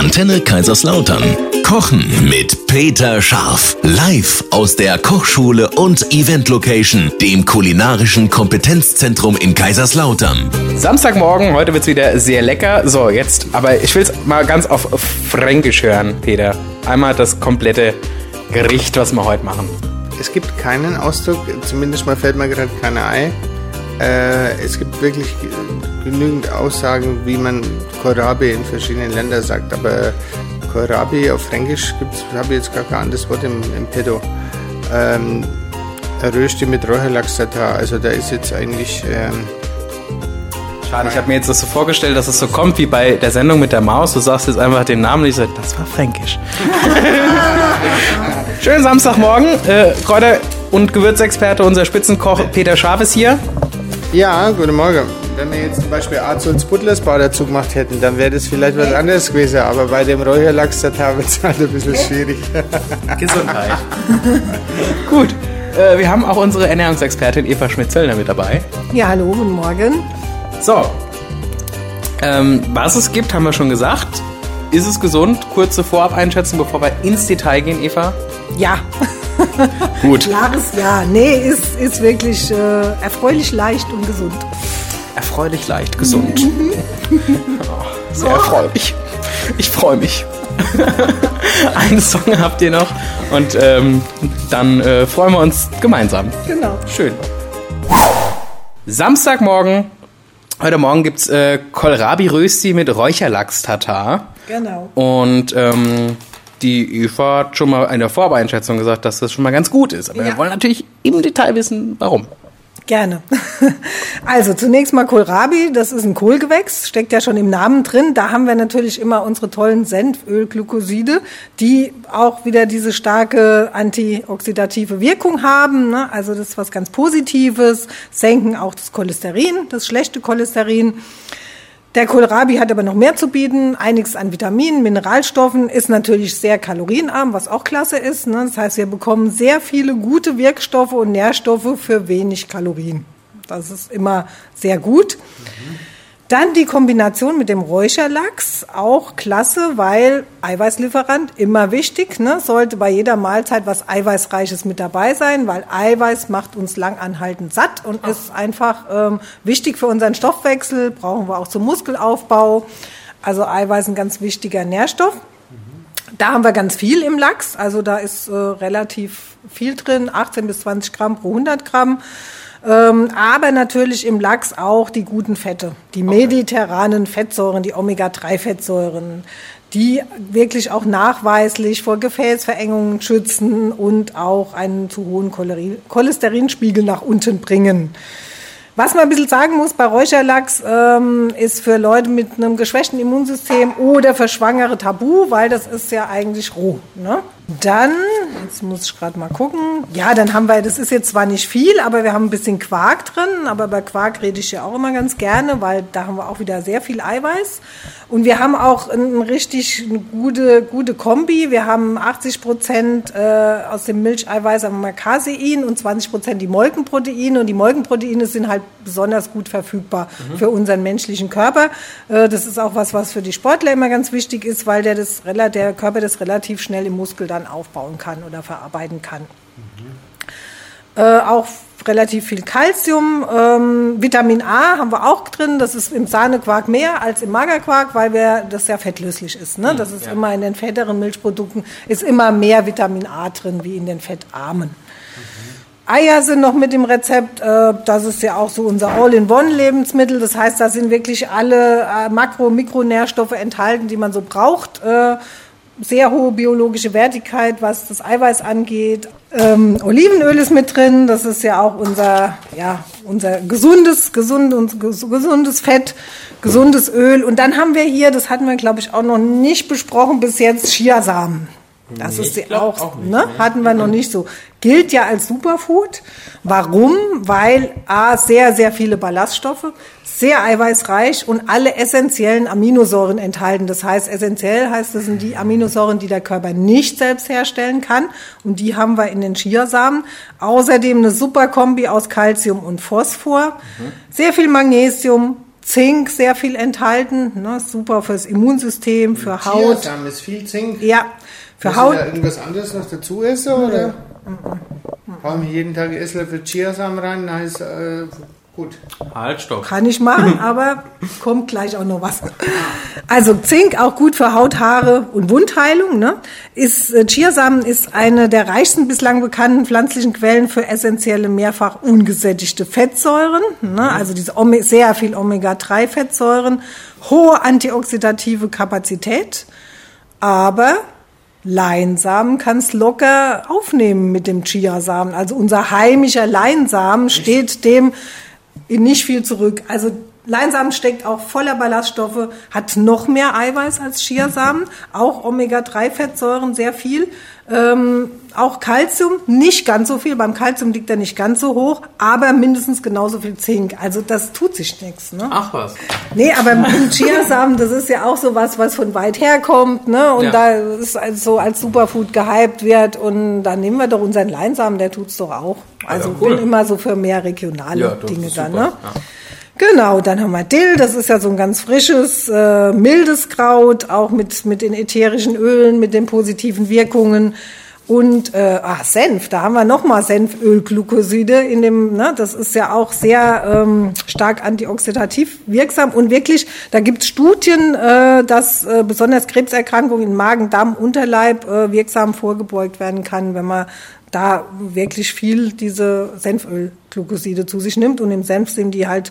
Antenne Kaiserslautern. Kochen mit Peter Scharf. Live aus der Kochschule und Event Location, dem kulinarischen Kompetenzzentrum in Kaiserslautern. Samstagmorgen, heute wird's wieder sehr lecker. So, jetzt, aber ich will's mal ganz auf Fränkisch hören, Peter. Einmal das komplette Gericht, was wir heute machen. Es gibt keinen Ausdruck, zumindest mal fällt mir gerade keiner ein. Äh, es gibt wirklich genügend Aussagen, wie man Kohlrabi in verschiedenen Ländern sagt, aber Kohlrabi auf Fränkisch habe ich jetzt gar kein anderes Wort im, im Pedo. Ähm, Rösti mit Räucherlachs da, also da ist jetzt eigentlich... Ähm, Schade, ich habe mir jetzt das so vorgestellt, dass es so kommt wie bei der Sendung mit der Maus. Du sagst jetzt einfach den Namen und ich sage, das war Fränkisch. Schönen Samstagmorgen. Äh, Kräuter- und Gewürzexperte, unser Spitzenkoch Peter Scharf ist hier. Ja, guten Morgen. Wenn wir jetzt zum Beispiel Arzons Butlersbau dazu gemacht hätten, dann wäre das vielleicht was anderes gewesen. Aber bei dem Räucherlachs, da wird es halt ein bisschen schwierig. Gesundheit. Gut. Äh, wir haben auch unsere Ernährungsexpertin Eva Schmidt-Zöllner mit dabei. Ja, hallo, guten Morgen. So. Ähm, was es gibt, haben wir schon gesagt. Ist es gesund? Kurze Vorab-Einschätzung, bevor wir ins Detail gehen, Eva. Ja. Gut. Klares Ja. Nee, ist, ist wirklich äh, erfreulich leicht und gesund. Erfreulich leicht, gesund. Oh, sehr erfreulich. Ich freue mich. Einen Song habt ihr noch und ähm, dann äh, freuen wir uns gemeinsam. Genau. Schön. Samstagmorgen. Heute Morgen gibt's äh, Kohlrabi-Rösti mit Räucherlachs-Tatar. Genau. Und ähm, die Eva hat schon mal in der Vorbeeinschätzung gesagt, dass das schon mal ganz gut ist. Aber Ja. wir wollen natürlich im Detail wissen, warum. Gerne. Also zunächst mal Kohlrabi, das ist ein Kohlgewächs, steckt ja schon im Namen drin. Da haben wir natürlich immer unsere tollen Senfölglykoside, die auch wieder diese starke antioxidative Wirkung haben. Ne? Also das ist was ganz Positives, senken auch das Cholesterin, das schlechte Cholesterin. Der Kohlrabi hat aber noch mehr zu bieten, einiges an Vitaminen, Mineralstoffen, ist natürlich sehr kalorienarm, was auch klasse ist. Ne? Das heißt, wir bekommen sehr viele gute Wirkstoffe und Nährstoffe für wenig Kalorien. Das ist immer sehr gut. Dann die Kombination mit dem Räucherlachs, auch klasse, weil Eiweißlieferant, immer wichtig, ne? sollte bei jeder Mahlzeit was Eiweißreiches mit dabei sein, weil Eiweiß macht uns langanhaltend satt und ist einfach ähm, wichtig für unseren Stoffwechsel, brauchen wir auch zum Muskelaufbau. Also Eiweiß ein ganz wichtiger Nährstoff. Da haben wir ganz viel im Lachs, also da ist äh, relativ viel drin, 18 bis 20 Gramm pro 100 Gramm. Ähm, aber natürlich im Lachs auch die guten Fette, die mediterranen Fettsäuren, die Omega-3-Fettsäuren, die wirklich auch nachweislich vor Gefäßverengungen schützen und auch einen zu hohen Cholesterinspiegel nach unten bringen. Was man ein bisschen sagen muss bei Räucherlachs ähm, ist für Leute mit einem geschwächten Immunsystem oder für Schwangere tabu, weil das ist ja eigentlich roh. Ne? Dann, jetzt muss ich gerade mal gucken, ja, dann haben wir, das ist jetzt zwar nicht viel, aber wir haben ein bisschen Quark drin, aber bei Quark rede ich ja auch immer ganz gerne, weil da haben wir auch wieder sehr viel Eiweiß. Und wir haben auch ein, ein richtig eine gute, gute Kombi. Wir haben 80 Prozent äh, aus dem Milcheiweiß haben wir Casein und 20 Prozent die Molkenproteine. Und die Molkenproteine sind halt besonders gut verfügbar für unseren menschlichen Körper. Äh, das ist auch was, was für die Sportler immer ganz wichtig ist, weil der, das, der Körper das relativ schnell im Muskel dann aufbauen kann oder verarbeiten kann. Äh, auch relativ viel Kalzium. Ähm, Vitamin A haben wir auch drin. Das ist im Sahnequark mehr als im Magerquark, weil wir, das ja fettlöslich ist. Ne? Das ist immer in den fetteren Milchprodukten, ist immer mehr Vitamin A drin wie in den fettarmen. Eier sind noch mit im Rezept. äh, Das ist ja auch so unser All-in-One-Lebensmittel. Das heißt, da sind wirklich alle äh, Makro- und Mikronährstoffe enthalten, die man so braucht. Äh, Sehr hohe biologische Wertigkeit, was das Eiweiß angeht. Ähm, Olivenöl ist mit drin. Das ist ja auch unser, ja, unser gesundes, gesund und ges- gesundes Fett, gesundes Öl. Und dann haben wir hier, das hatten wir, glaube ich, auch noch nicht besprochen bis jetzt, Chiasamen. Das ist ja auch, ne? Hatten wir noch nicht so. Gilt ja als Superfood. Warum? Weil A, sehr, sehr viele Ballaststoffe, sehr eiweißreich und alle essentiellen Aminosäuren enthalten. Das heißt, essentiell heißt, das sind die Aminosäuren, die der Körper nicht selbst herstellen kann. Und die haben wir in den Chiasamen. Außerdem eine super Kombi aus Calcium und Phosphor. Sehr viel Magnesium, Zink sehr viel enthalten, ne? super fürs Immunsystem, für Haut. Chiasamen ist viel Zink. Ja, für Haut. ich da irgendwas anderes noch dazu essen, oder? Hauen wir jeden Tag Esslöffel Chiasamen rein, dann ist äh, gut. Halt, stopp. Kann ich machen, aber kommt gleich auch noch was. Also Zink auch gut für Haut, Haare und Wundheilung. Ne? Ist, äh, Chiasamen ist eine der reichsten bislang bekannten pflanzlichen Quellen für essentielle mehrfach ungesättigte Fettsäuren. Ne? Also diese Ome sehr viel Omega-3-Fettsäuren, hohe antioxidative Kapazität, aber Leinsamen kannst locker aufnehmen mit dem Chiasamen. Also unser heimischer Leinsamen steht dem in nicht viel zurück. Also Leinsamen steckt auch voller Ballaststoffe, hat noch mehr Eiweiß als Chiasamen, auch Omega-3-Fettsäuren sehr viel, ähm, auch Calcium nicht ganz so viel. Beim Calcium liegt er nicht ganz so hoch, aber mindestens genauso viel Zink. Also das tut sich nichts. Ne? Ach was. Nee, aber im Chiasamen, das ist ja auch so was, was von weit her kommt, ne? Und Ja. da ist so als Superfood gehypt wird. Und dann nehmen wir doch unseren Leinsamen, der tut's doch auch. Also Ja, cool. bin immer so für mehr regionale Ja, Dinge super. ne? Ja. Genau, dann haben wir Dill, das ist ja so ein ganz frisches, äh, mildes Kraut, auch mit, mit den ätherischen Ölen, mit den positiven Wirkungen. Und äh, ah, Senf, da haben wir nochmal Senfölglukoside in dem, ne, das ist ja auch sehr ähm, stark antioxidativ wirksam. Und wirklich, da gibt es Studien, äh, dass äh, besonders Krebserkrankungen in Magen, Darm, Unterleib äh, wirksam vorgebeugt werden kann, wenn man da wirklich viel diese Senfölglukoside zu sich nimmt. Und im Senf sind die halt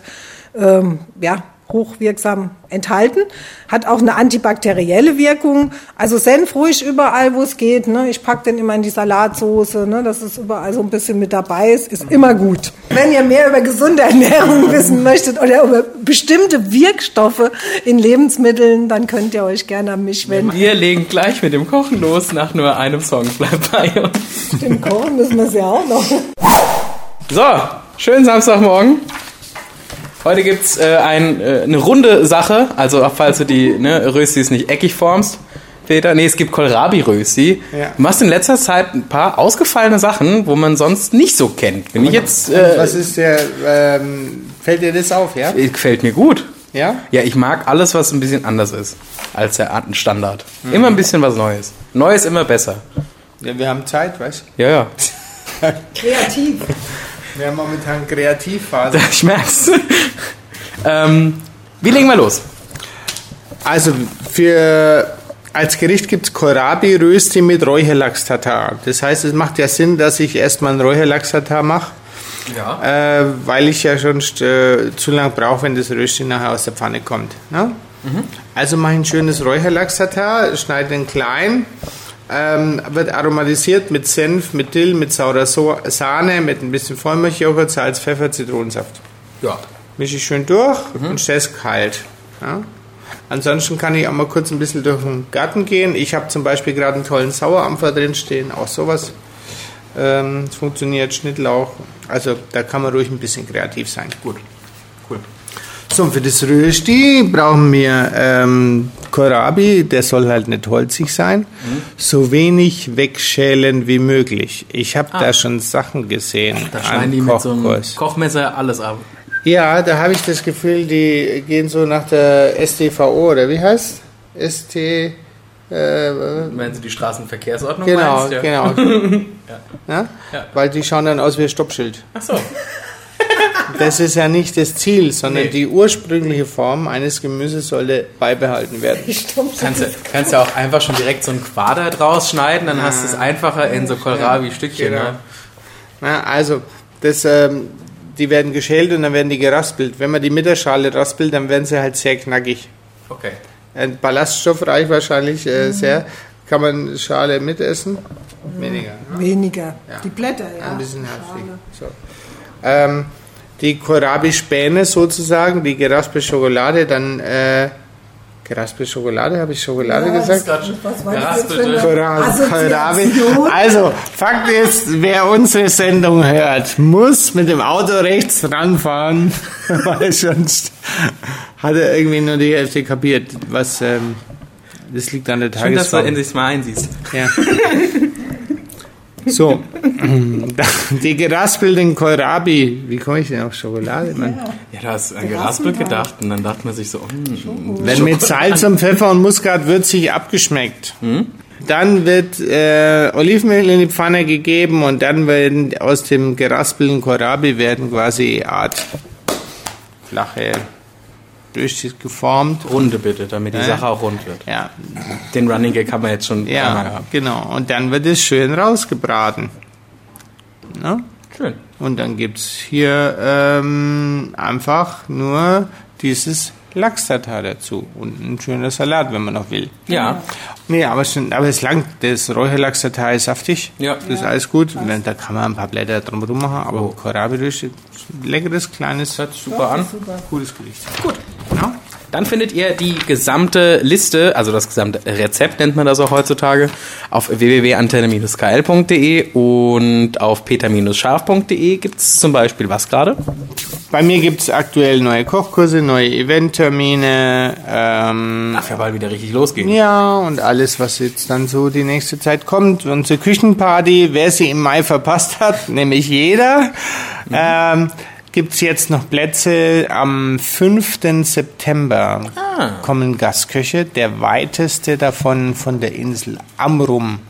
ähm, ja hochwirksam enthalten, hat auch eine antibakterielle Wirkung. Also Senf ruhig überall, wo es geht. Ne? Ich pack den immer in die Salatsoße, ne? dass es überall so ein bisschen mit dabei ist, ist immer gut. Wenn ihr mehr über gesunde Ernährung wissen möchtet oder über bestimmte Wirkstoffe in Lebensmitteln, dann könnt ihr euch gerne an mich wenden. Wir legen gleich mit dem Kochen los nach nur einem Song. Bleibt bei uns. Dem Kochen müssen wir es ja auch noch. So, schönen Samstagmorgen. Heute gibt's äh, ein, äh, eine runde Sache, also falls du die ne, Röstis nicht eckig formst, Peter. Nee, es gibt Kohlrabi-Rösti. Ja. Du machst in letzter Zeit ein paar ausgefallene Sachen, wo man sonst nicht so kennt. Bin ich jetzt, äh, Was ist der, ähm, fällt dir das auf, ja? gefällt mir gut. Ja? Ja, ich mag alles, was ein bisschen anders ist als der Standard. Immer ein bisschen was Neues. Neues immer besser. ja wir haben Zeit, weißt Ja, ja. Kreativ. Wir haben momentan Kreativphase. Ich merk's. ähm, wie legen wir los? Also für als Gericht gibt es Kohlrabi-Rösti mit Räucherlachs-Tatar. Das heißt, es macht ja Sinn, dass ich erstmal einen Räucherlachs-Tatar mache, Ja. äh, weil ich ja schon äh, zu lang brauche, wenn das Rösti nachher aus der Pfanne kommt. Ne? Also mache ich ein schönes Räucherlachs-Tatar, schneide den klein, ähm, wird aromatisiert mit Senf, mit Dill, mit saurer so Sahne, mit ein bisschen Vollmilchjoghurt, Salz, Pfeffer, Zitronensaft. Ja. mische ich schön durch und stelle es kalt. Ja? Ansonsten kann ich auch mal kurz ein bisschen durch den Garten gehen. Ich habe zum Beispiel gerade einen tollen Sauerampfer drin stehen, auch sowas. Ähm, es funktioniert, Schnittlauch. Also da kann man ruhig ein bisschen kreativ sein. Gut. Cool. So, und für das Rösti brauchen wir ähm, Kohlrabi, der soll halt nicht holzig sein. So wenig wegschälen wie möglich. Ich habe da schon Sachen gesehen. Da schneiden die mit so einem. Kochmesser alles ab. Ja, da habe ich das Gefühl, die gehen so nach der StVO oder wie heißt? ST. Äh, Wenn du die Straßenverkehrsordnung genau, meinst. Ja. genau. ja. Ja. Weil die schauen dann aus wie ein Stoppschild. Ach so. Das ist ja nicht das Ziel, sondern Nee. die ursprüngliche Form eines Gemüses sollte beibehalten werden. Kannst du kannst ja auch einfach schon direkt so ein Quader draus schneiden, dann hast du es einfacher in so Kohlrabi-Stückchen. Genau. Ne? Na, also, das, ähm, die werden geschält und dann werden die geraspelt. Wenn man die mit der Schale raspelt, dann werden sie halt sehr knackig. Okay. Ein ballaststoffreich wahrscheinlich äh, sehr. Kann man Schale mitessen? Weniger. ne? Weniger. Die Blätter, ja. Ein bisschen heftig. So. Ähm, die Kohlrabi-Späne sozusagen, die geraspelte Schokolade, dann äh, geraspelte Schokolade, habe ich Schokolade Ja, gesagt? Was war das Kohlrabi. Also, Fakt ist, wer unsere Sendung hört, muss mit dem Auto rechts ranfahren, weil sonst hat er irgendwie nur die Hälfte kapiert, was ähm, das liegt an der Schön, dass du endlich mal einsiehst. Ja. So, die geraspelten Kohlrabi. Wie komme ich denn auf Schokolade, Mann? Ja, da hast du an geraspelt gedacht und dann dachte man sich so, hm, Wenn mit Salz und Pfeffer und Muskat würzig abgeschmeckt. Dann wird äh, Olivenöl in die Pfanne gegeben und dann werden aus dem geraspelten Kohlrabi werden quasi Art flache Brötchen geformt. Runde bitte, damit die Ja. Sache auch rund wird. Ja, Den Running Gag haben wir jetzt schon einmal ja, gehabt. genau. Und dann wird es schön rausgebraten. Ne? Schön. Und dann gibt's hier ähm, einfach nur dieses Lachs-Tatar dazu und ein schöner Salat, wenn man noch will. Ja. Nee, aber, schon, aber es langt. Das Räucherlachs-Tatar ist saftig. Ja. Das ist alles gut. Und dann- Da kann man ein paar Blätter drumherum machen, aber kohlrabi ist ein leckeres, kleines, Hört sich super an. gutes Gericht. Gut. Dann findet ihr die gesamte Liste, also das gesamte Rezept nennt man das auch heutzutage, auf www.antenne-kl.de und auf peter-scharf.de gibt es zum Beispiel was gerade? Bei mir gibt's aktuell neue Kochkurse, neue Eventtermine, ähm, Darf ja bald wieder richtig losgehen. Ja, und alles, was jetzt dann so die nächste Zeit kommt. Unsere Küchenparty, wer sie im Mai verpasst hat, nämlich jeder, ähm, gibt's jetzt noch Plätze. Am 5. September kommen Gastköche, der weiteste davon von der Insel Amrum.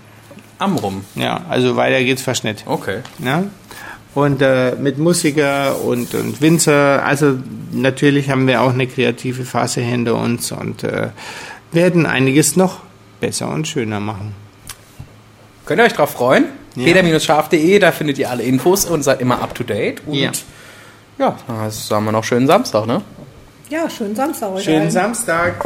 Amrum. Ja, also weiter geht's nicht. Okay. Ja? Und äh, mit Musiker und, und Winzer, also natürlich haben wir auch eine kreative Phase hinter uns und äh, werden einiges noch besser und schöner machen. Könnt ihr euch drauf freuen? Ja. peter-scharf.de, da findet ihr alle Infos und seid immer up to date. Und Ja. Ja, dann sagen wir noch schönen Samstag, ne? Ja, schönen Samstag heute. Schönen allen. Samstag.